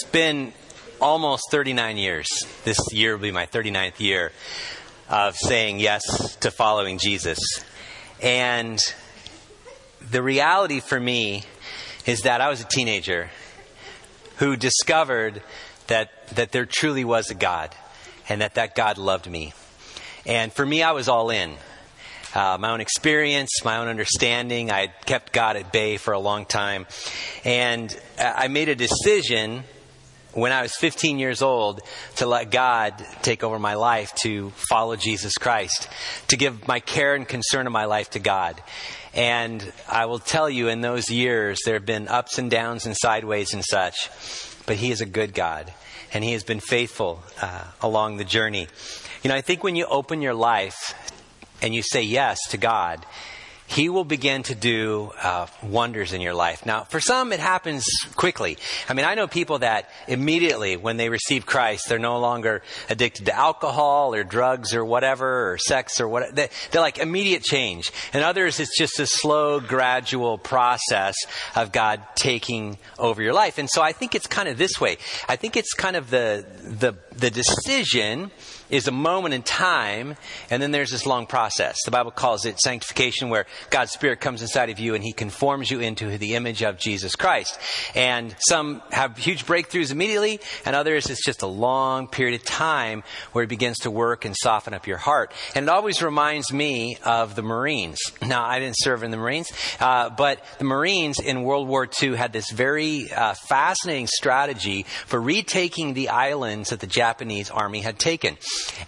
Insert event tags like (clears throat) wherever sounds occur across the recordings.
It's been almost 39 years. This year will be my 39th year of saying yes to following Jesus. And the reality for me is that I was a teenager who discovered that, that there truly was a God and that that God loved me. And for me, I was all in. Uh, my own experience, my own understanding. I kept God at bay for a long time. And I made a decision when I was 15 years old to let God take over my life, to follow Jesus Christ, to give my care and concern of my life to God. And I will tell you, in those years, there have been ups and downs and sideways and such. But He is a good God, and He has been faithful uh, along the journey. You know, I think when you open your life and you say yes to God, he will begin to do uh, wonders in your life. Now, for some, it happens quickly. I mean, I know people that immediately, when they receive Christ, they're no longer addicted to alcohol or drugs or whatever, or sex or what. They, they're like immediate change. And others, it's just a slow, gradual process of God taking over your life. And so I think it's kind of this way. I think it's kind of the, the, the decision is a moment in time, and then there's this long process. The Bible calls it sanctification, where God's Spirit comes inside of you and He conforms you into the image of Jesus Christ. And some have huge breakthroughs immediately, and others it's just a long period of time where He begins to work and soften up your heart. And it always reminds me of the Marines. Now, I didn't serve in the Marines, uh, but the Marines in World War II had this very uh, fascinating strategy for retaking the islands that the Japanese army had taken.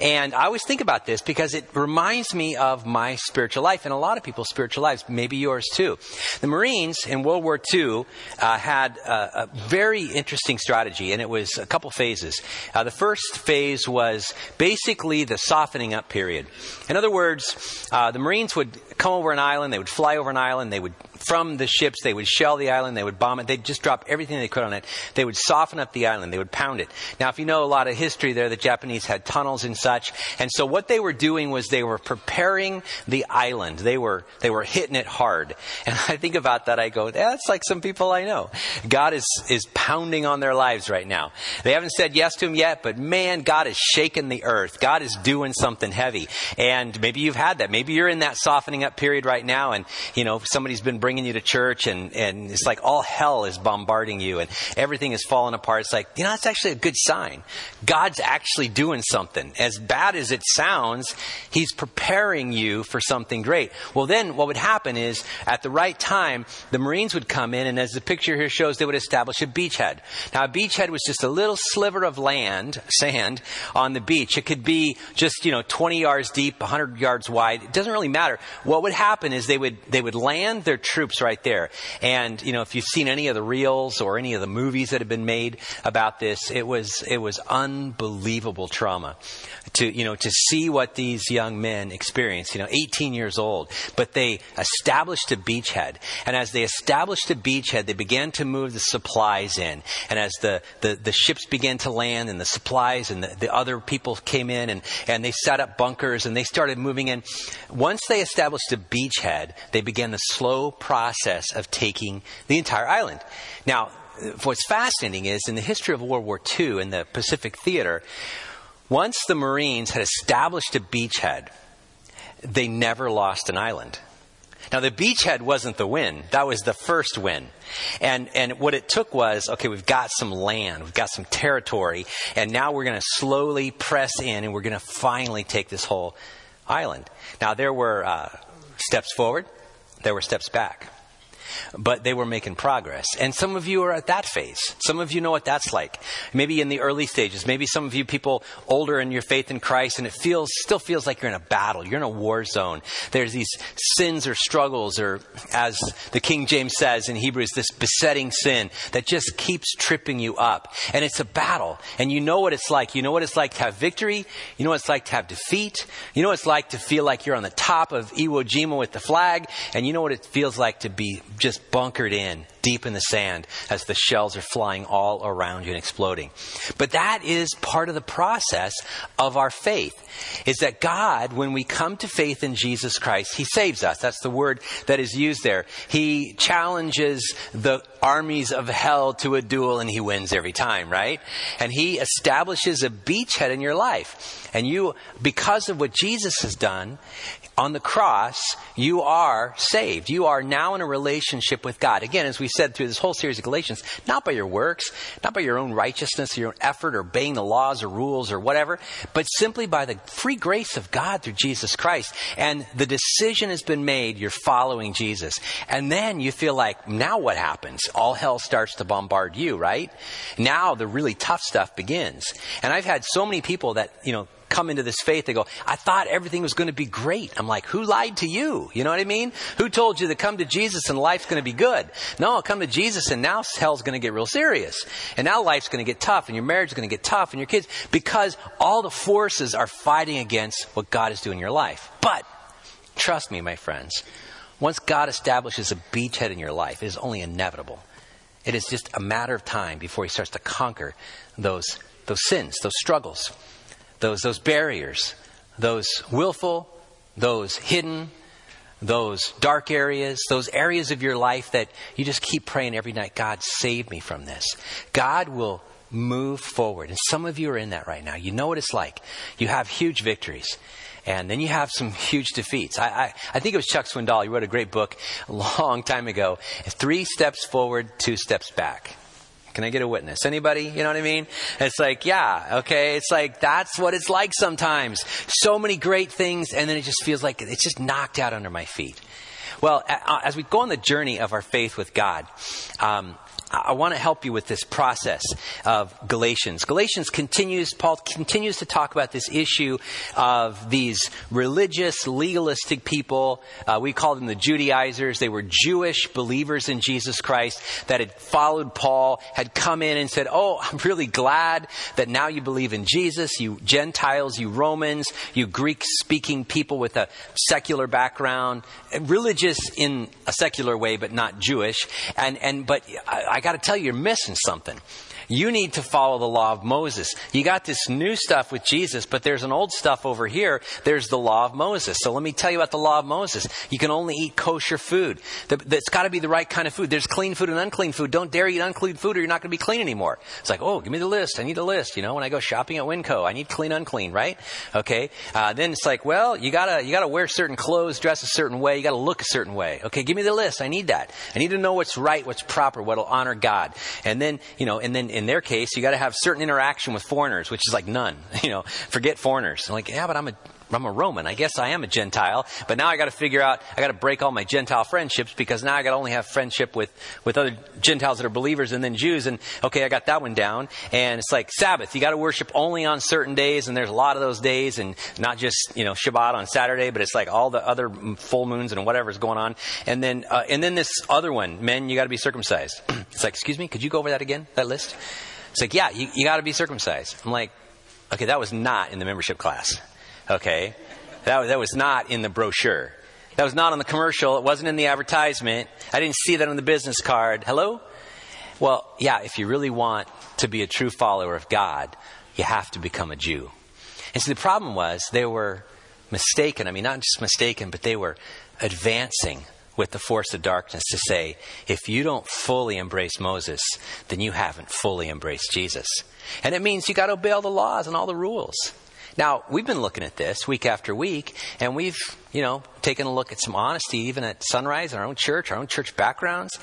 And I always think about this because it reminds me of my spiritual life and a lot of people's spiritual lives, maybe yours too. The Marines in World War II uh, had a, a, very interesting strategy, and it was a couple phases. Uh, the first phase was basically the softening up period. In other words, uh, the Marines would come over an island, they would fly over an island, they would from the ships. They would shell the island. They would bomb it. They'd just drop everything they could on it. They would soften up the island. They would pound it. Now, if you know a lot of history there, the Japanese had tunnels and such. And so what they were doing was they were preparing the island. They were, they were hitting it hard. And (laughs) I think about that. I go, that's like some people I know. God is, is pounding on their lives right now. They haven't said yes to him yet, but man, God is shaking the earth. God is doing something heavy. And maybe you've had that. Maybe you're in that softening up period right now and, you know, somebody's been bringing bringing you to church and, and it's like all hell is bombarding you and everything is falling apart. It's like, you know, that's actually a good sign. God's actually doing something. As bad as it sounds, He's preparing you for something great. Well, then what would happen is at the right time, the Marines would come in and as the picture here shows, they would establish a beachhead. Now, a beachhead was just a little sliver of land, sand on the beach. It could be just, you know, 20 yards deep, 100 yards wide. It doesn't really matter. What would happen is they would, they would land their troops troops right there. And, you know, if you've seen any of the reels or any of the movies that have been made about this, it was, it was unbelievable trauma to, you know, to see what these young men experienced, you know, 18 years old. But they established a beachhead. And as they established a beachhead, they began to move the supplies in. And as the, the, the ships began to land and the supplies and the, the other people came in and, and they set up bunkers and they started moving in. Once they established a beachhead, they began the slow process of taking the entire island. Now, what's fascinating is in the history of World War II in the Pacific Theater, once the Marines had established a beachhead, they never lost an island. Now, the beachhead wasn't the win. That was the first win. And, and what it took was, okay, we've got some land, we've got some territory, and now we're going to slowly press in and we're going to finally take this whole island. Now, there were uh, steps forward, there were steps back but they were making progress. And some of you are at that phase. Some of you know what that's like. Maybe in the early stages. Maybe some of you people older in your faith in Christ and it feels, still feels like you're in a battle. You're in a war zone. There's these sins or struggles or as the King James says in Hebrews, this besetting sin that just keeps tripping you up. And it's a battle. And you know what it's like. You know what it's like to have victory. You know what it's like to have defeat. You know what it's like to feel like you're on the top of Iwo Jima with the flag. And you know what it feels like to be just bunkered in deep in the sand as the shells are flying all around you and exploding. But that is part of the process of our faith. Is that God, when we come to faith in Jesus Christ, He saves us. That's the word that is used there. He challenges the armies of hell to a duel and He wins every time, right? And He establishes a beachhead in your life. And you, because of what Jesus has done, on the cross, you are saved. You are now in a relationship with God. Again, as we said through this whole series of Galatians, not by your works, not by your own righteousness or your own effort or obeying the laws or rules or whatever, but simply by the free grace of God through Jesus Christ. And the decision has been made, you're following Jesus. And then you feel like, now what happens? All hell starts to bombard you, right? Now the really tough stuff begins. And I've had so many people that, you know, come into this faith, they go, I thought everything was going to be great. I'm like, who lied to you? You know what I mean? Who told you to come to Jesus and life's going to be good? No, come to Jesus and now hell's going to get real serious. And now life's going to get tough and your marriage is going to get tough and your kids, because all the forces are fighting against what God is doing in your life. But, trust me, my friends, once God establishes a beachhead in your life, it is only inevitable. It is just a matter of time before he starts to conquer those, those sins, those struggles those, those barriers, those willful, those hidden, those dark areas, those areas of your life that you just keep praying every night, God, save me from this. God will move forward. And some of you are in that right now. You know what it's like. You have huge victories. And then you have some huge defeats. I, I, I think it was Chuck Swindoll. He wrote a great book a long time ago. Three steps forward, two steps back. Can I get a witness? Anybody? You know what I mean? It's like, yeah, okay. It's like, that's what it's like sometimes. So many great things, and then it just feels like it's just knocked out under my feet. Well, as we go on the journey of our faith with God, um, I want to help you with this process of Galatians. Galatians continues, Paul continues to talk about this issue of these religious, legalistic people. Uh, we call them the Judaizers. They were Jewish believers in Jesus Christ that had followed Paul, had come in and said, Oh, I'm really glad that now you believe in Jesus, you Gentiles, you Romans, you Greek speaking people with a secular background, religious in a secular way, but not Jewish. And, and, but I, I got to tell you, you're missing something. You need to follow the law of Moses. You got this new stuff with Jesus, but there's an old stuff over here. There's the law of Moses. So let me tell you about the law of Moses. You can only eat kosher food. It's got to be the right kind of food. There's clean food and unclean food. Don't dare eat unclean food or you're not going to be clean anymore. It's like, oh, give me the list. I need a list. You know, when I go shopping at Winco, I need clean, unclean, right? Okay. Uh, then it's like, well, you gotta, you gotta wear certain clothes, dress a certain way. You gotta look a certain way. Okay. Give me the list. I need that. I need to know what's right, what's proper, what'll honor God. And then, you know, and then in their case, you got to have certain interaction with foreigners, which is like none. (laughs) You know, forget foreigners. I'm like, yeah, but I'm a I'm a Roman. I guess I am a Gentile. But now I got to figure out, I got to break all my Gentile friendships because now I got to only have friendship with, with other Gentiles that are believers and then Jews. And okay, I got that one down. And it's like Sabbath. You got to worship only on certain days. And there's a lot of those days and not just, you know, Shabbat on Saturday, but it's like all the other full moons and whatever's going on. And then, uh, and then this other one, men, you got to be circumcised. (clears throat) it's like, excuse me, could you go over that again, that list? It's like, yeah, you, you got to be circumcised. I'm like, okay, that was not in the membership class. Okay? That, that was not in the brochure. That was not on the commercial. It wasn't in the advertisement. I didn't see that on the business card. Hello? Well, yeah, if you really want to be a true follower of God, you have to become a Jew. And so the problem was they were mistaken. I mean, not just mistaken, but they were advancing with the force of darkness to say, if you don't fully embrace Moses, then you haven't fully embraced Jesus. And it means you got to obey all the laws and all the rules. Now, we've been looking at this week after week, and we've, you know, taken a look at some honesty, even at Sunrise, in our own church, our own church backgrounds.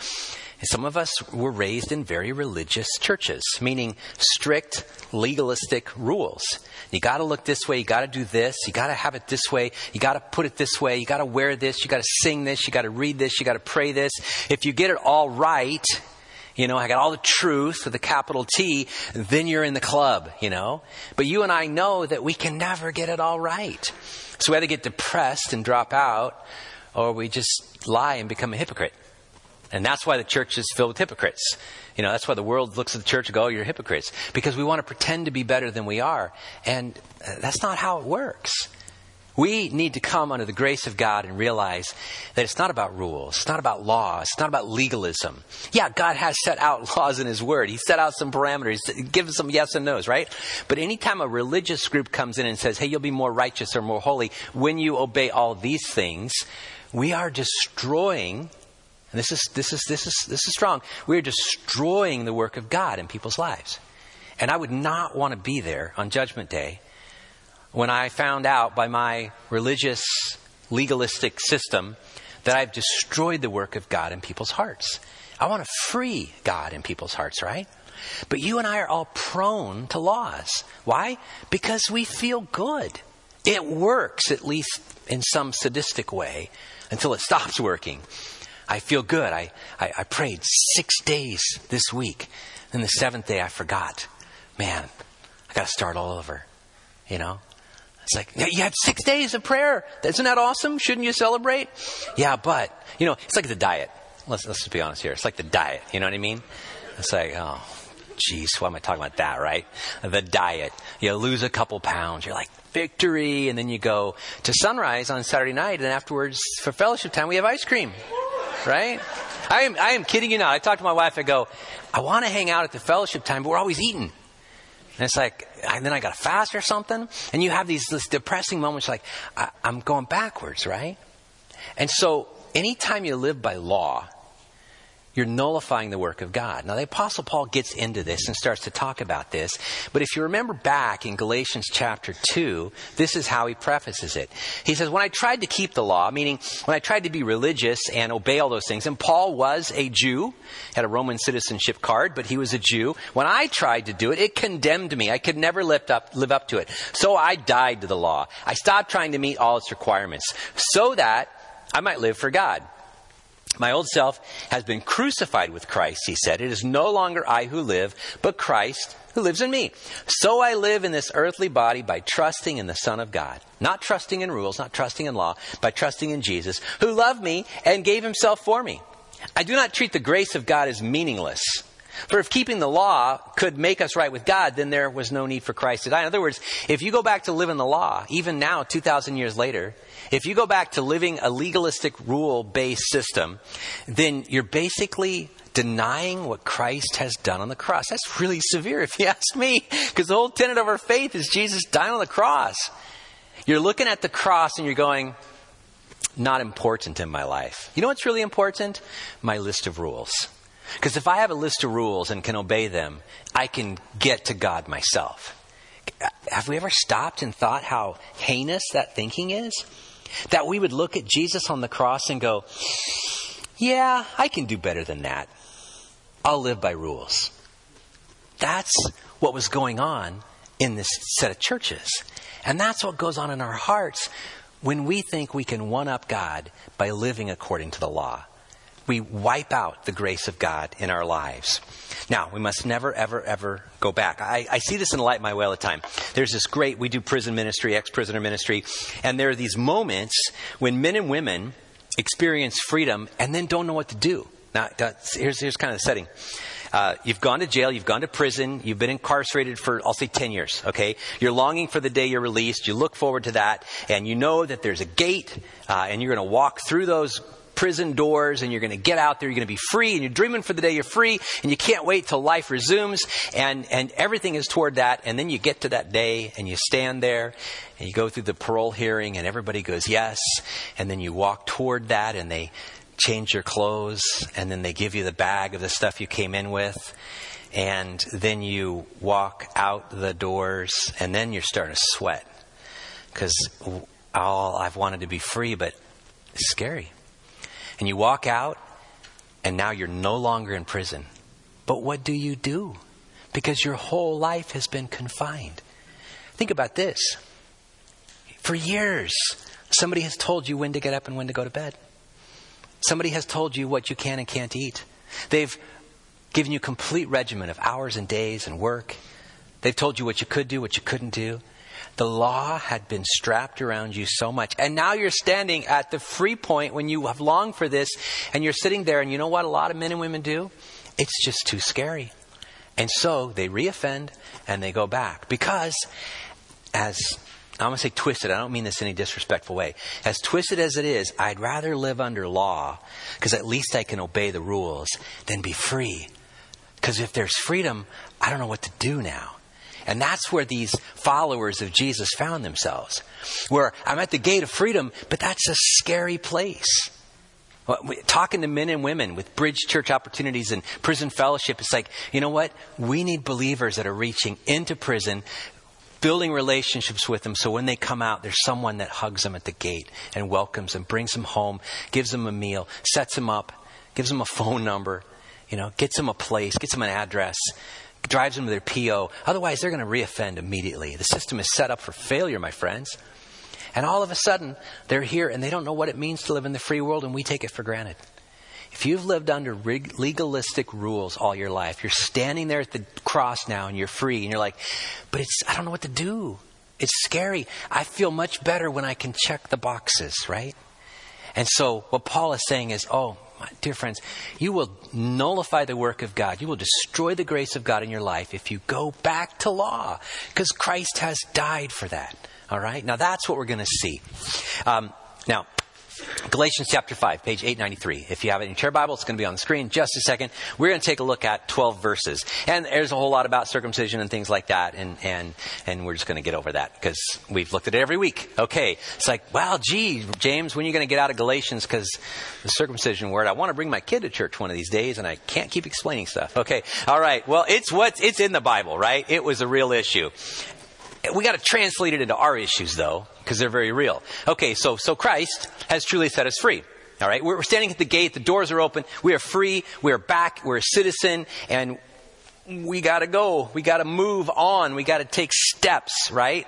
And some of us were raised in very religious churches, meaning strict, legalistic rules. You got to look this way. You got to do this. You got to have it this way. You got to put it this way. You got to wear this. You got to sing this. You got to read this. You got to pray this. If you get it all right, you know, I got all the truth with a capital T, then you're in the club, you know. But you and I know that we can never get it all right. So we either get depressed and drop out, or we just lie and become a hypocrite. And that's why the church is filled with hypocrites. You know, that's why the world looks at the church and go, oh, you're hypocrites. Because we want to pretend to be better than we are. And uh, that's not how it works. We need to come under the grace of God and realize that it's not about rules. It's not about laws. It's not about legalism. Yeah, God has set out (laughs) laws in His Word. He set out some parameters, given some yes and no's, right? But anytime a religious group comes in and says, hey, you'll be more righteous or more holy when you obey all these things, we are destroying and this is, this is, this is, this is strong. We're destroying the work of God in people's lives. And I would not want to be there on Judgment Day when I found out by my religious, legalistic system that I've destroyed the work of God in people's hearts. I want to free God in people's hearts, right? But you and I are all prone to laws. Why? Because we feel good. It works, at least in some sadistic way, until it (laughs) stops working. I feel good. I, I, I prayed six days this week. And the seventh day I forgot. Man, I got to start all over. You know? It's like, yeah, you had six days of prayer. Isn't that awesome? Shouldn't you celebrate? Yeah, but, you know, it's like the diet. Let's, let's just be honest here. It's like the diet. You know what I mean? It's like, oh, geez, why am I talking about that, right? The diet. You lose a couple pounds. You're like, victory. And then you go to sunrise on Saturday night. And afterwards, for fellowship time, we have ice cream right? I am, I am kidding you not. I talk to my wife, I go, I want to hang out at the fellowship time, but we're always eating. And it's like, and then I got to fast or something. And you have these this depressing moments like, I, I'm going backwards, right? And so, anytime you live by law, you're nullifying the work of God. Now, the Apostle Paul gets into this and starts to talk about this, but if you remember back in Galatians chapter 2, this is how he prefaces it. He says, When I tried to keep the law, meaning when I tried to be religious and obey all those things, and Paul was a Jew, had a Roman citizenship card, but he was a Jew. When I tried to do it, it condemned me. I could never live up, live up to it. So I died to the law. I stopped trying to meet all its requirements so that I might live for God. My old self has been crucified with Christ, he said. It is no longer I who live, but Christ who lives in me. So I live in this earthly body by trusting in the Son of God. Not trusting in rules, not trusting in law, by trusting in Jesus, who loved me and gave himself for me. I do not treat the grace of God as meaningless. For if keeping the law could make us right with God, then there was no need for Christ to die. In other words, if you go back to living the law, even now, 2,000 years later, if you go back to living a legalistic rule based system, then you're basically denying what Christ has done on the cross. That's really severe if you (laughs) ask me, because the whole tenet of our faith is Jesus dying on the cross. You're looking at the cross and you're going, not important in my life. You know what's really important? My list of rules. Because if I have a list of rules and can obey them, I can get to God myself. Have we ever stopped and thought how heinous that thinking is? That we would look at Jesus on the cross and go, yeah, I can do better than that. I'll live by rules. That's what was going on in this set of churches. And that's what goes on in our hearts when we think we can one up God by living according to the law we wipe out the grace of God in our lives. Now, we must never, ever, ever go back. I, I see this in Light My Way all the time. There's this great, we do prison ministry, ex prisoner ministry, and there are these moments when men and women experience freedom and then don't know what to do. Now, here's, here's kind of the setting. Uh, you've gone to jail, you've gone to prison, you've been incarcerated for, I'll say 10 years, okay? You're longing for the day you're released, you look forward to that, and you know that there's a gate, uh, and you're going to walk through those prison doors and you're going to get out there. You're going to be free and you're dreaming for the day you're free and you can't wait till life resumes and, and everything is toward that. And then you get to that day and you stand there and you go through the parole hearing and everybody goes yes. And then you walk toward that and they change your clothes and then they give you the bag of the stuff you came in with. And then you walk out the doors and then you're starting to sweat because all I've wanted to be free, but it's scary. And you walk out, and now you're no longer in prison. But what do you do? Because your whole life has been confined. Think about this. For years, somebody has told you when to get up and when to go to bed. Somebody has told you what you can and can't eat. They've given you complete regimen of hours and days and work. They've told you what you could do, what you couldn't do. The law had been strapped around you so much. And now you're standing at the free point when you have longed for this, and you're sitting there, and you know what a lot of men and women do? It's just too scary. And so they reoffend and they go back. Because, as I'm going to say twisted, I don't mean this in any disrespectful way. As twisted as it is, I'd rather live under law, because at least I can obey the rules, than be free. Because if there's freedom, I don't know what to do now. And that's where these followers of Jesus found themselves. Where I'm at the gate of freedom, but that's a scary place. Talking to men and women with bridge church opportunities and prison fellowship, it's like, you know what? We need believers that are reaching into prison, building relationships with them so when they come out, there's someone that hugs them at the gate and welcomes them, brings them home, gives them a meal, sets them up, gives them a phone number, you know, gets them a place, gets them an address, drives them to their PO. Otherwise, they're going to reoffend immediately. The system is set up for failure, my friends. And all of a sudden, they're here and they don't know what it means to live in the free world, and we take it for granted. If you've lived under legalistic rules all your life, you're standing there at the cross now and you're free, and you're like, but it's, I don't know what to do. It's scary. I feel much better when I can check the boxes, right? And so what Paul is saying is, oh, my dear friends, you will nullify the work of God. You will destroy the grace of God in your life if you go back to law, because Christ has died for that. All right? Now, that's what we're going to see. Um, now, Galatians chapter 5, page 893. If you have it in your chair Bible, it's going to be on the screen just a second. We're going to take a look at 12 verses. And there's a whole lot about circumcision and things like that. And, and, and we're just going to get over that because we've looked at it every week. Okay. It's like, wow, gee, James, when are you going to get out of Galatians? Because the circumcision word, I want to bring my kid to church one of these days and I can't keep explaining stuff. Okay. All right. Well, it's what, it's in the Bible, right? It was a real issue. We got to translate it into our issues, though, because they're very real. Okay, so so Christ has truly set us free. All right, we're standing at the gate. The doors are open. We are free. We are back. We're a citizen, and we got to go. We got to move on. We got to take steps. Right?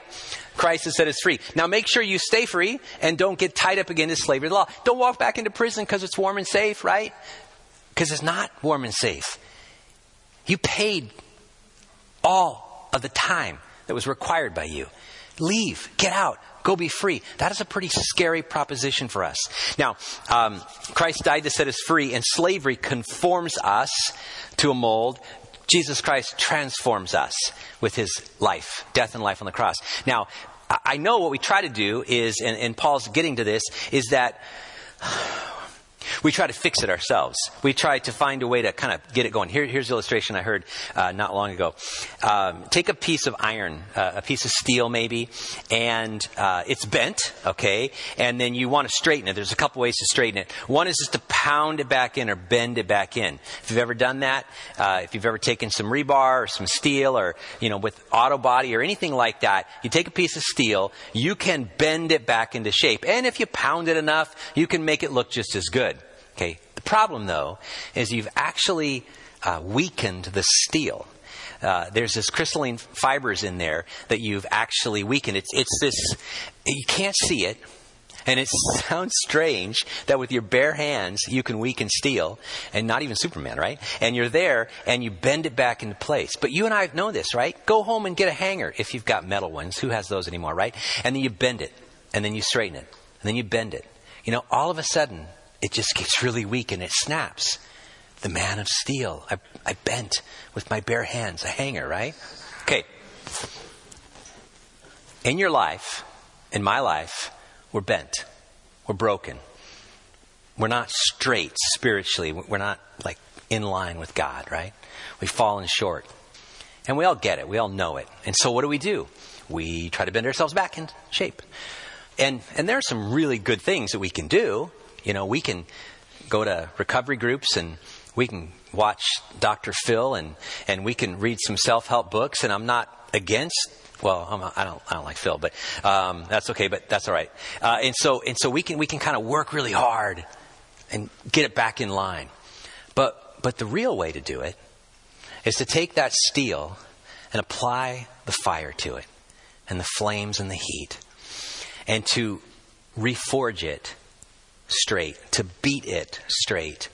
Christ has set us free. Now make sure you stay free and don't get tied up again to slavery to law. Don't walk back into prison because it's warm and safe. Right? Because it's not warm and safe. You paid all of the time that was required by you. Leave, get out, go be free. That is a pretty scary proposition for us. Now, um, Christ died to set us free, and slavery conforms us to a mold. Jesus Christ transforms us with his life, death and life on the cross. Now, I know what we try to do is, and, and Paul's getting to this, is that we try to fix it ourselves. We try to find a way to kind of get it going. Here, here's the illustration I heard uh, not long ago. Um, take a piece of iron, uh, a piece of steel maybe, and uh, it's bent, okay, and then you want to straighten it. There's a couple ways to straighten it. One is just to pound it back in or bend it back in. If you've ever done that, uh, if you've ever taken some rebar or some steel or, you know, with auto body or anything like that, you take a piece of steel, you can bend it back into shape. And if you pound it enough, you can make it look just as good. Okay. The problem, though, is you've actually uh, weakened the steel. Uh, there's this crystalline fibers in there that you've actually weakened. It's, it's this, you can't see it. And it (laughs) sounds strange that with your bare hands you can weaken steel, and not even Superman, right? And you're there and you bend it back into place. But you and I know this, right? Go home and get a hanger if you've got metal ones. Who has those anymore, right? And then you bend it, and then you straighten it, and then you bend it. You know, all of a sudden, it just gets really weak and it snaps. The man of steel. I, I bent with my bare hands, a hanger, right? Okay. In your life, in my life, we're bent. We're broken. We're not straight spiritually. We're not like in line with God, right? We've fallen short. And we all get it. We all know it. And so what do we do? We try to bend ourselves back in shape. And, and there are some really good things that we can do. You know, we can go to recovery groups and we can watch Dr. Phil and, and we can read some self help books. And I'm not against Well, I'm, I don't, I don't like Phil, but um, that's okay. But that's all right. Uh, and so, and so we can we can kind of work really hard and get it back in line. But but the real way to do it is to take that steel and apply the fire to it, and the flames and the heat, and to reforge it straight, to beat it straight,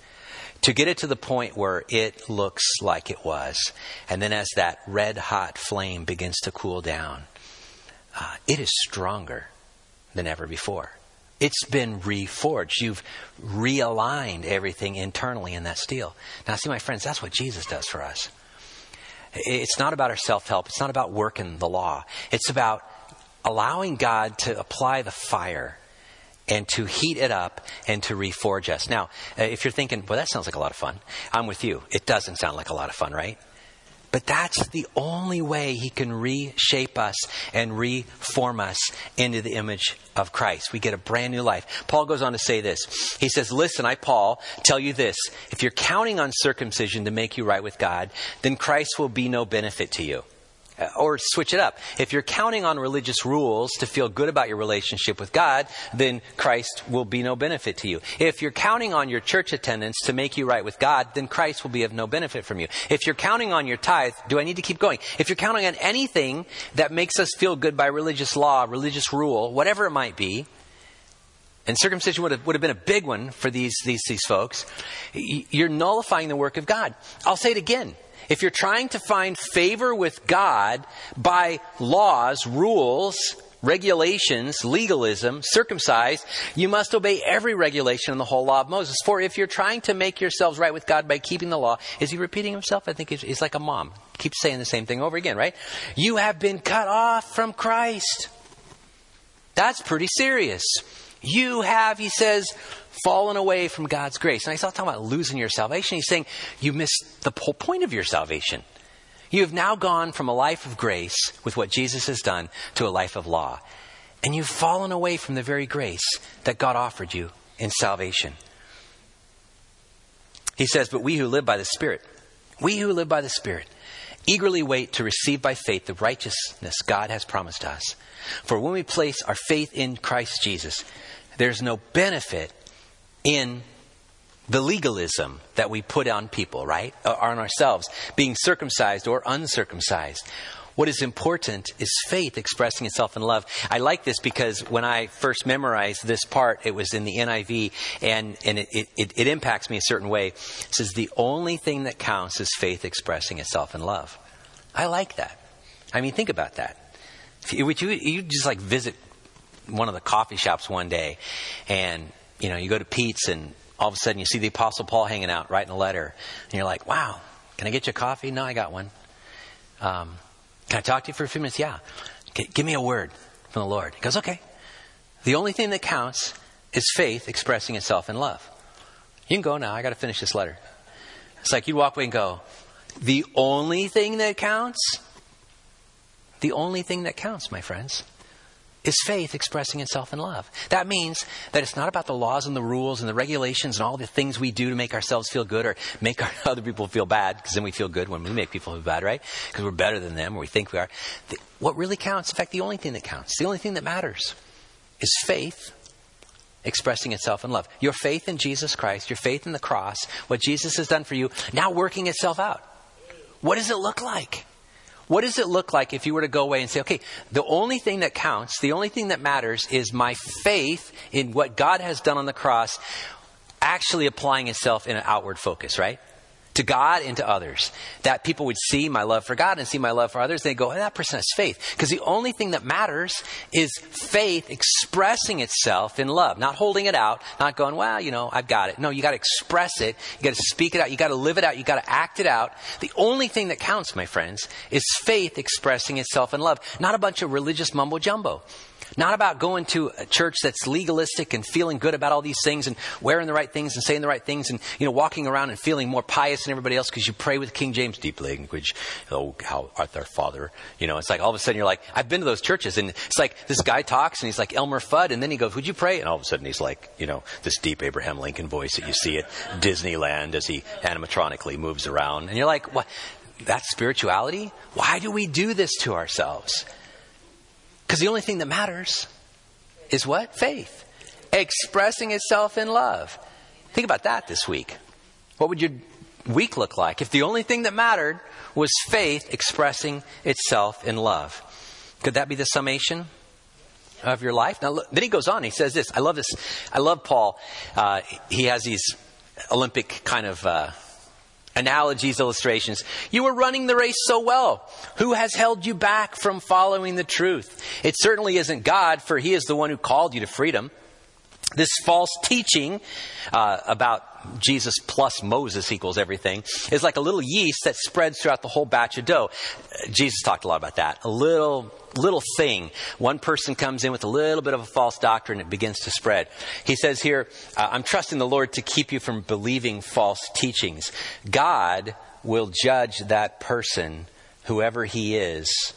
to get it to the point where it looks like it was. And then as that red hot flame begins to cool down, uh, it is stronger than ever before. It's been reforged. You've realigned everything internally in that steel. Now, see, my friends, that's what Jesus does for us. It's not about our self help. It's not about working the law. It's about allowing God to apply the fire and to heat it up and to reforge us. Now, uh, if you're thinking, well, that sounds like a lot of fun, I'm with you. It doesn't sound like a lot of fun, right? But that's the only way he can reshape us and reform us into the image of Christ. We get a brand new life. Paul goes on to say this. He says, Listen, I, Paul, tell you this. If you're counting on circumcision to make you right with God, then Christ will be no benefit to you. Or switch it up. If you're counting on religious rules to feel good about your relationship with God, then Christ will be no benefit to you. If you're counting on your church attendance to make you right with God, then Christ will be of no benefit from you. If you're counting on your tithe, do I need to keep going? If you're counting on anything that makes us feel good by religious law, religious rule, whatever it might be, and circumcision would have, would have been a big one for these, these, these folks, you're nullifying the work of God. I'll say it again. If you're trying to find favor with God by laws, rules, regulations, legalism, circumcised, you must obey every regulation in the whole law of Moses. For if you're trying to make yourselves right with God by keeping the law, is he repeating himself? I think he's, like a mom. Keeps saying the same thing over again, right? You have been cut off from Christ. That's pretty serious. You have, he says, fallen away from God's grace. And he's not talking about losing your salvation. He's saying you missed the whole point of your salvation. You have now gone from a life of grace with what Jesus has done to a life of law. And you've fallen away from the very grace that God offered you in salvation. He says, But we who live by the Spirit, we who live by the Spirit, eagerly wait to receive by faith the righteousness God has promised us. For when we place our faith in Christ Jesus, there's no benefit in the legalism that we put on people, right? Uh, on ourselves, being circumcised or uncircumcised. What is important is faith expressing itself in love. I like this because when I first memorized this part, it was in the NIV, and, and it, it, it impacts me a certain way. It says, The only thing that counts is faith expressing itself in love. I like that. I mean, think about that. Would you, you just like visit one of the coffee shops one day, and you know, you go to Peet's and all of a sudden you see the Apostle Paul hanging out writing a letter, and you're like, wow, can I get you a coffee? No, I got one. Um, can I talk to you for a few minutes? Yeah. Give me a word from the Lord. He goes, okay. The only thing that counts is faith expressing itself in love. You can go now. I got to finish this letter. It's like you walk away and go, the only thing that counts, the only thing that counts, my friends, is faith expressing itself in love. That means that it's not about the laws and the rules and the regulations and all the things we do to make ourselves feel good or make our, (laughs) other people feel bad, because then we feel good when we make people feel bad, right? Because we're better than them or we think we are. The, what really counts, in fact, the only thing that counts, the only thing that matters, is faith expressing itself in love. Your faith in Jesus Christ, your faith in the cross, what Jesus has done for you, now working itself out. What does it look like? What does it look like if you were to go away and say, okay, the only thing that counts, the only thing that matters is my faith in what God has done on the cross actually applying itself in an outward focus, right? To God and to others. That people would see my love for God and see my love for others. They go, oh, that person has faith. Because the only thing that matters is faith expressing itself in love, not holding it out, not going, well, you know, I've got it. No, you got to express it. You got to speak it out. You got to live it out. You got to act it out. The only thing that counts, my friends, is faith expressing itself in love, not a bunch of religious mumbo jumbo. Not about going to a church that's legalistic and feeling good about all these things and wearing the right things and saying the right things and, you know, walking around and feeling more pious than everybody else because you pray with King James deep language. Oh, how art our Father. You know, it's like all of a sudden you're like, I've been to those churches and it's like this guy talks and he's like Elmer Fudd and then he goes, would you pray? And all of a sudden he's like, you know, this deep Abraham Lincoln voice that you see at Disneyland as he animatronically moves around. And you're like, what? That's spirituality? Why do we do this to ourselves? Because the only thing that matters is what? Faith. Expressing itself in love. Think about that this week. What would your week look like if the only thing that mattered was faith expressing itself in love? Could that be the summation of your life? Now, look, then he goes on. He says this. I love this. I love Paul. Uh, he has these Olympic kind of uh, analogies, illustrations. You were running the race so well. Who has held you back from following the truth? It certainly isn't God, for He is the one who called you to freedom. This false teaching uh, about Jesus plus Moses equals everything is like a little yeast that spreads throughout the whole batch of dough. Jesus talked a lot about that. A little little thing. One person comes in with a little bit of a false doctrine, it begins to spread. He says here, uh, I'm trusting the Lord to keep you from believing false teachings. God will judge that person, whoever he is,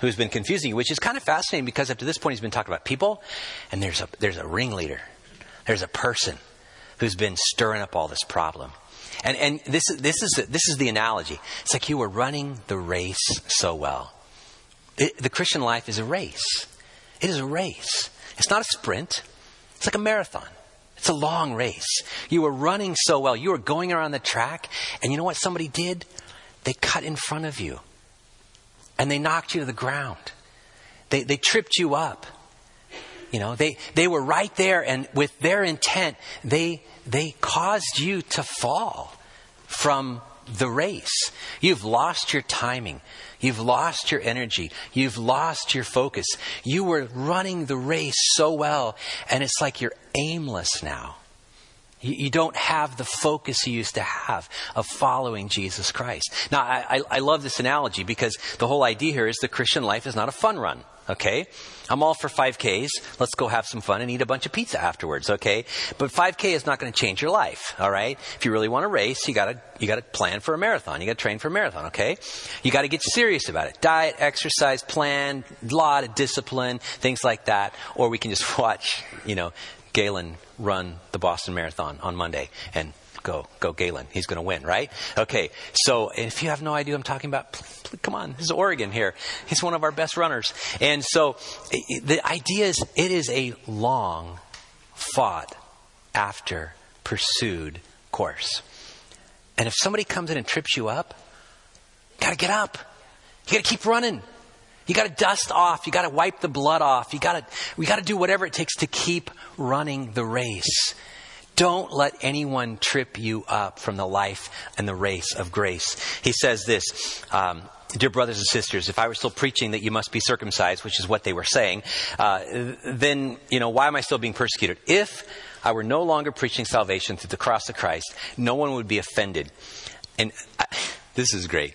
who's been confusing you, which is kind of fascinating because up to this point he's been talking about people, and there's a, there's a ringleader. There's a person who's been stirring up all this problem. And, and this, this, is, this is the analogy. It's like you were running the race so well. It, the Christian life is a race. It is a race. It's not a sprint. It's like a marathon. It's a long race. You were running so well. You were going around the track, and you know what somebody did? They cut in front of you. And they knocked you to the ground. They, they tripped you up. You know, they, they were right there, and with their intent, they, they caused you to fall from the race. You've lost your timing. You've lost your energy. You've lost your focus. You were running the race so well, and it's like you're aimless now. You, you don't have the focus you used to have of following Jesus Christ. Now, I, I, I love this analogy because the whole idea here is the Christian life is not a fun run. Okay? I'm all for 5Ks. Let's go have some fun and eat a bunch of pizza afterwards, okay? But 5K is not going to change your life, all right? If you really want to race, you got to you got to plan for a marathon. You got to train for a marathon, okay? You got to get serious about it. Diet, exercise, plan, a lot of discipline, things like that. Or we can just (laughs) watch, you know, Galen run the Boston Marathon on Monday and go, go Galen. He's going to win, right? Okay. So if you have no idea I'm talking about, come on. This is Oregon here. He's one of our best runners. And so the idea is it is a long fought after pursued course. And if somebody comes in and trips you up, you gotta get up. You gotta keep running. You gotta dust off. You gotta wipe the blood off. You gotta, we gotta do whatever it takes to keep running the race. Don't let anyone trip you up from the life and the race of grace. He says this, um, Dear brothers and sisters, if I were still preaching that you must be circumcised, which is what they were saying, uh, then, you know, why am I still being persecuted? If I were no longer preaching salvation through the cross of Christ, no one would be offended. And I, this is great.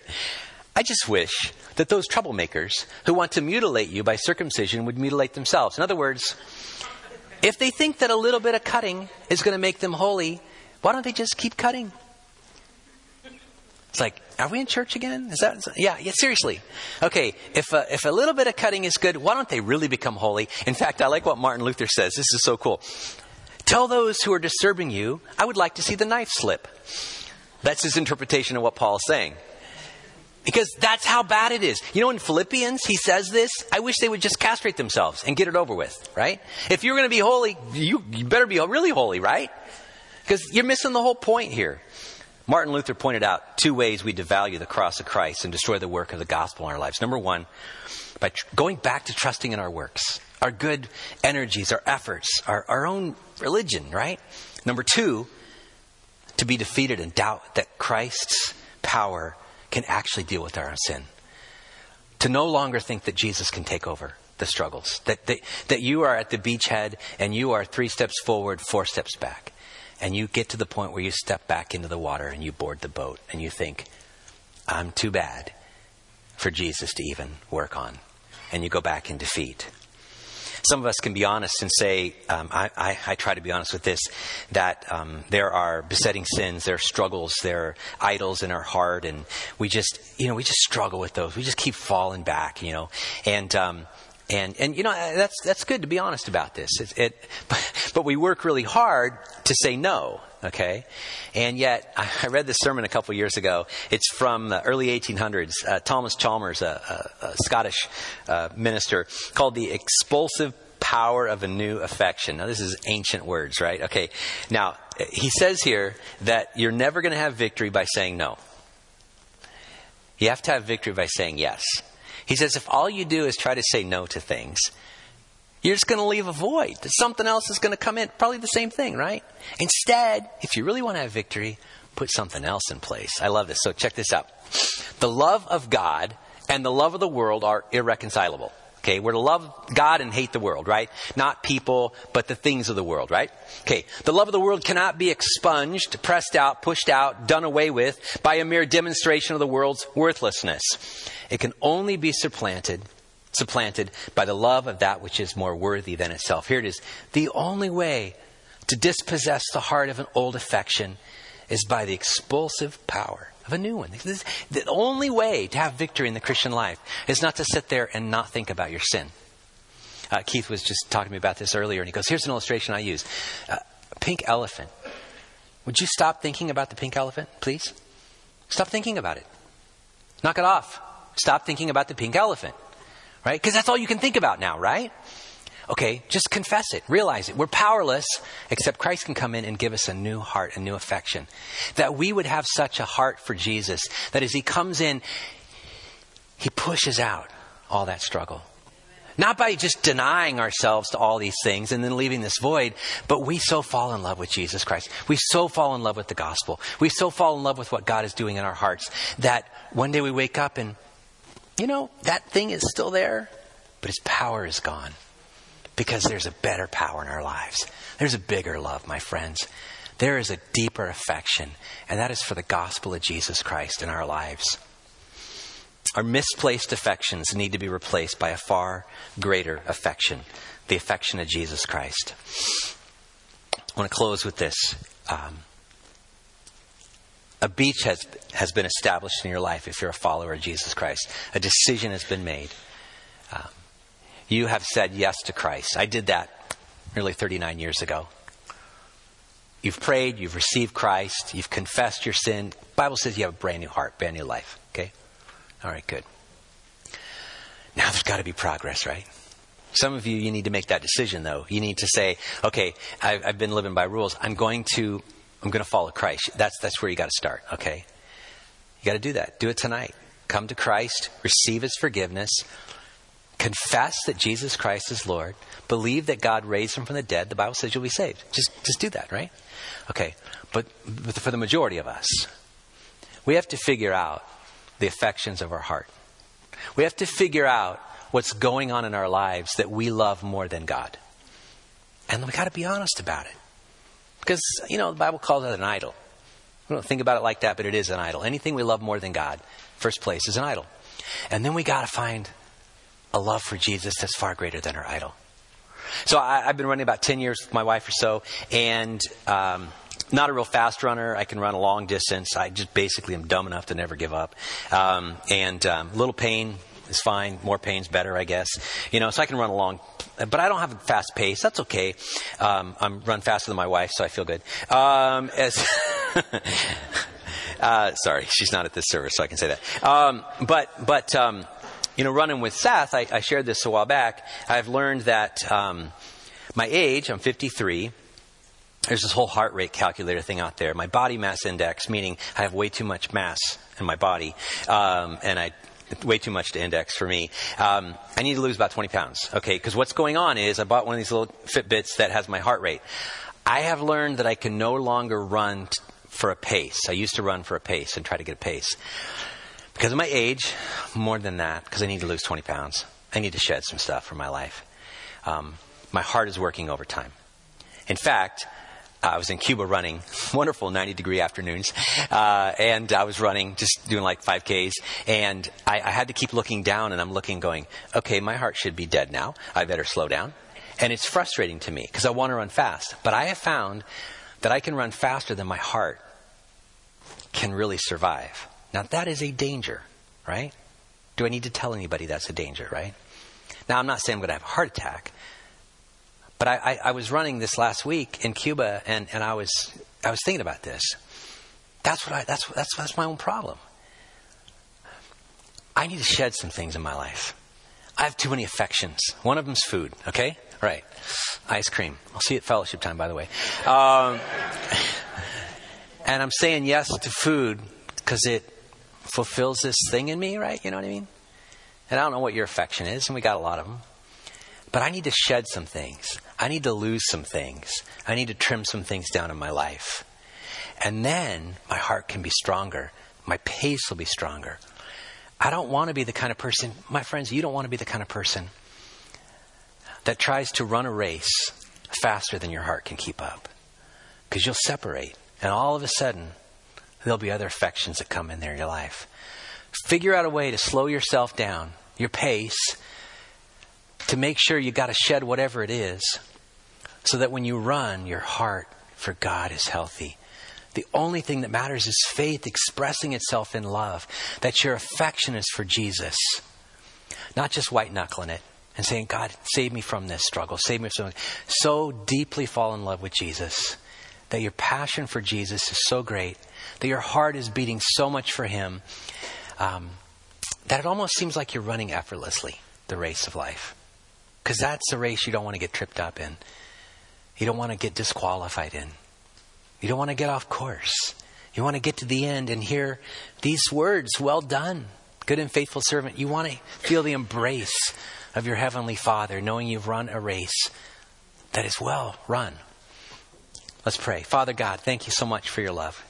I just wish that those troublemakers who want to mutilate you by circumcision would mutilate themselves. In other words, if they think that a little bit of cutting is going to make them holy, why don't they just keep cutting? It's like, are we in church again? Is that, yeah, yeah, seriously. Okay, if a, if a little bit of cutting is good, why don't they really become holy? In fact, I like what Martin Luther says. This is so cool. Tell those who are disturbing you, I would like to see the knife slip. That's his interpretation of what Paul is saying. Because that's how bad it is. You know, in Philippians, he says this I wish they would just castrate themselves and get it over with, right? If you're going to be holy, you, you better be really holy, right? Because you're missing the whole point here. Martin Luther pointed out two ways we devalue the cross of Christ and destroy the work of the gospel in our lives. Number one, by tr- going back to trusting in our works, our good energies, our efforts, our, our own religion, right? Number two, to be defeated and doubt that Christ's power can actually deal with our sin. To no longer think that Jesus can take over the struggles. That, that, that you are at the beachhead and you are three steps forward, four steps back. And you get to the point where you step back into the water and you board the boat and you think, I'm too bad for Jesus to even work on. And you go back in defeat. Some of us can be honest and say, um, I, I, I, try to be honest with this, that um, there are besetting sins, there are struggles, there are idols in our heart, and we just, you know, we just struggle with those. We just keep falling back, you know, and. Um, and, and you know that's that's good to be honest about this. It, it, but, (laughs) but we work really hard to say no okay? And yet, (laughs) I read this sermon a couple years ago. It's from the early 1800s. Uh, Thomas Chalmers, a, a, a Scottish uh, minister, called The Expulsive Power of a New Affection. Now, this is ancient words, right? Okay. Now, he says here that you're never going to have victory by saying no. You have to have victory by saying yes. He says if all you do is try to say no to things, you're just going to leave a void. Something else is going to come in. Probably the same thing, right? Instead, if you really want to have victory, put something else in place. I love this. So check this out. The love of God and the love of the world are irreconcilable. Okay, we're to love God and hate the world, right? Not people, but the things of the world, right? Okay, the love of the world cannot be expunged, pressed out, pushed out, done away with by a mere demonstration of the world's worthlessness. It can only be supplanted supplanted by the love of that which is more worthy than itself. Here it is. The only way to dispossess the heart of an old affection is by the expulsive power of a new one. The only way to have victory in the Christian life is not to sit there and not think about your sin. Uh, Keith was just talking to me about this earlier, and he goes, Here's an illustration I use. Uh, pink elephant. Would you stop thinking about the pink elephant, please? Stop thinking about it. Knock it off. Stop thinking about the pink elephant right? Because that's all you can think about now, right? Okay, just confess it, realize it. We're powerless, except Christ can come in and give us a new heart, a new affection. That we would have such a heart for Jesus that as He comes in, He pushes out all that struggle. Not by just denying ourselves to all these things and then leaving this void, but we so fall in love with Jesus Christ. We so fall in love with the gospel. We so fall in love with what God is doing in our hearts that one day we wake up and you know, that thing is still there, but its power is gone because there's a better power in our lives. There's a bigger love, my friends. There is a deeper affection, and that is for the gospel of Jesus Christ in our lives. Our misplaced affections need to be replaced by a far greater affection, the affection of Jesus Christ. I want to close with this. Um, a beach has, has been established in your life if you're a follower of Jesus Christ. A decision has been made. Um, you have said yes to Christ. I did that nearly 39 years ago. You've prayed, you've received Christ, you've confessed your sin. The Bible says you have a brand new heart, brand new life. Okay? All right, good. Now there's got to be progress, right? Some of you, you need to make that decision, though. You need to say, okay, I've, I've been living by rules. I'm going to I'm going to follow Christ. That's, that's where you got to start, okay? You got to do that. Do it tonight. Come to Christ, receive his forgiveness, confess that Jesus Christ is Lord, believe that God raised him from the dead. The Bible says you'll be saved. Just, just do that, right? Okay. But, but for the majority of us, we have to figure out the affections of our heart. We have to figure out what's going on in our lives that we love more than God. And we got to be honest about it. Because, you know, the Bible calls it an idol. We don't think about it like that, but it is an idol. Anything we love more than God, first place, is an idol. And then we got to find a love for Jesus that's far greater than our idol. So I, have been running about 10 years with my wife or so, and um, not a real fast runner. I can run a long distance. I just basically am dumb enough to never give up. Um, and um, little pain is fine. More pain's better, I guess. You know, so I can run a long but I don't have a fast pace. That's okay. Um, I'm run faster than my wife, so I feel good. Um, as (laughs) uh, sorry, she's not at this service, so I can say that. Um, but but um, you know, running with Seth, I, I, shared this a while back. I've learned that um, my age, I'm 53 there's this whole heart rate calculator thing out there. My body mass index, meaning I have way too much mass in my body, um, and I way too much to index for me. Um, I need to lose about 20 pounds. Okay, because what's going on is I bought one of these little Fitbits that has my heart rate. I have learned that I can no longer run t- for a pace. I used to run for a pace and try to get a pace. Because of my age, more than that, because I need to lose 20 pounds. I need to shed some stuff from my life. Um, my heart is working overtime. In fact, I was in Cuba running wonderful 90 degree afternoons, uh, and I was running, just doing like 5Ks, and I, I had to keep looking down, and I'm looking, going, okay, my heart should be dead now. I better slow down. And it's frustrating to me because I want to run fast. But I have found that I can run faster than my heart can really survive. Now, that is a danger, right? Do I need to tell anybody that's a danger, right? Now, I'm not saying I'm going to have a heart attack, but I, I, I, was running this last week in Cuba, and, and I was I was thinking about this. That's what I, that's, that's, that's my own problem. I need to shed some things in my life. I have too many affections. One of them's food, okay? Right. Ice cream. I'll see you at fellowship time, by the way. Um, and I'm saying yes to food because it fulfills this thing in me, right? You know what I mean? And I don't know what your affection is, and we got a lot of them. But I need to shed some things. I need to lose some things. I need to trim some things down in my life. And then my heart can be stronger. My pace will be stronger. I don't want to be the kind of person, my friends, you don't want to be the kind of person that tries to run a race faster than your heart can keep up. Because you'll separate. And all of a sudden, there'll be other affections that come in there in your life. Figure out a way to slow yourself down, your pace, to make sure you got to shed whatever it is, so that when you run, your heart for God is healthy. The only thing that matters is faith expressing itself in love, that your affection is for Jesus, not just white knuckling it and saying, God, save me from this struggle, save me from so deeply fall in love with Jesus that your passion for Jesus is so great, that your heart is beating so much for Him, um, that it almost seems like you're running effortlessly the race of life. Because that's a race you don't want to get tripped up in. You don't want to get disqualified in. You don't want to get off course. You want to get to the end and hear these words, well done, good and faithful servant. You want to feel the embrace of your Heavenly Father, knowing you've run a race that is well run. Let's pray. Father God, thank you so much for your love.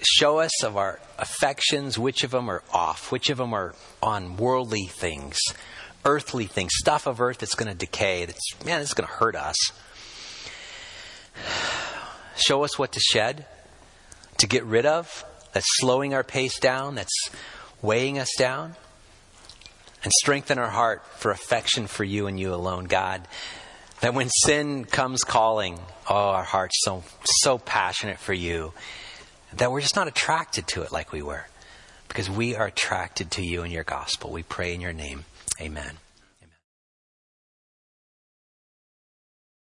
Show us of our affections, which of them are off, which of them are on worldly things, earthly things, stuff of earth that's going to decay, that's, man, it's going to hurt us. (sighs) Show us what to shed, to get rid of, that's slowing our pace down, that's weighing us down. And strengthen our heart for affection for you and you alone, God. That when sin comes calling, oh, our heart's so, so passionate for you that we're just not attracted to it like we were. Because we are attracted to you and your gospel. We pray in your name. Amen.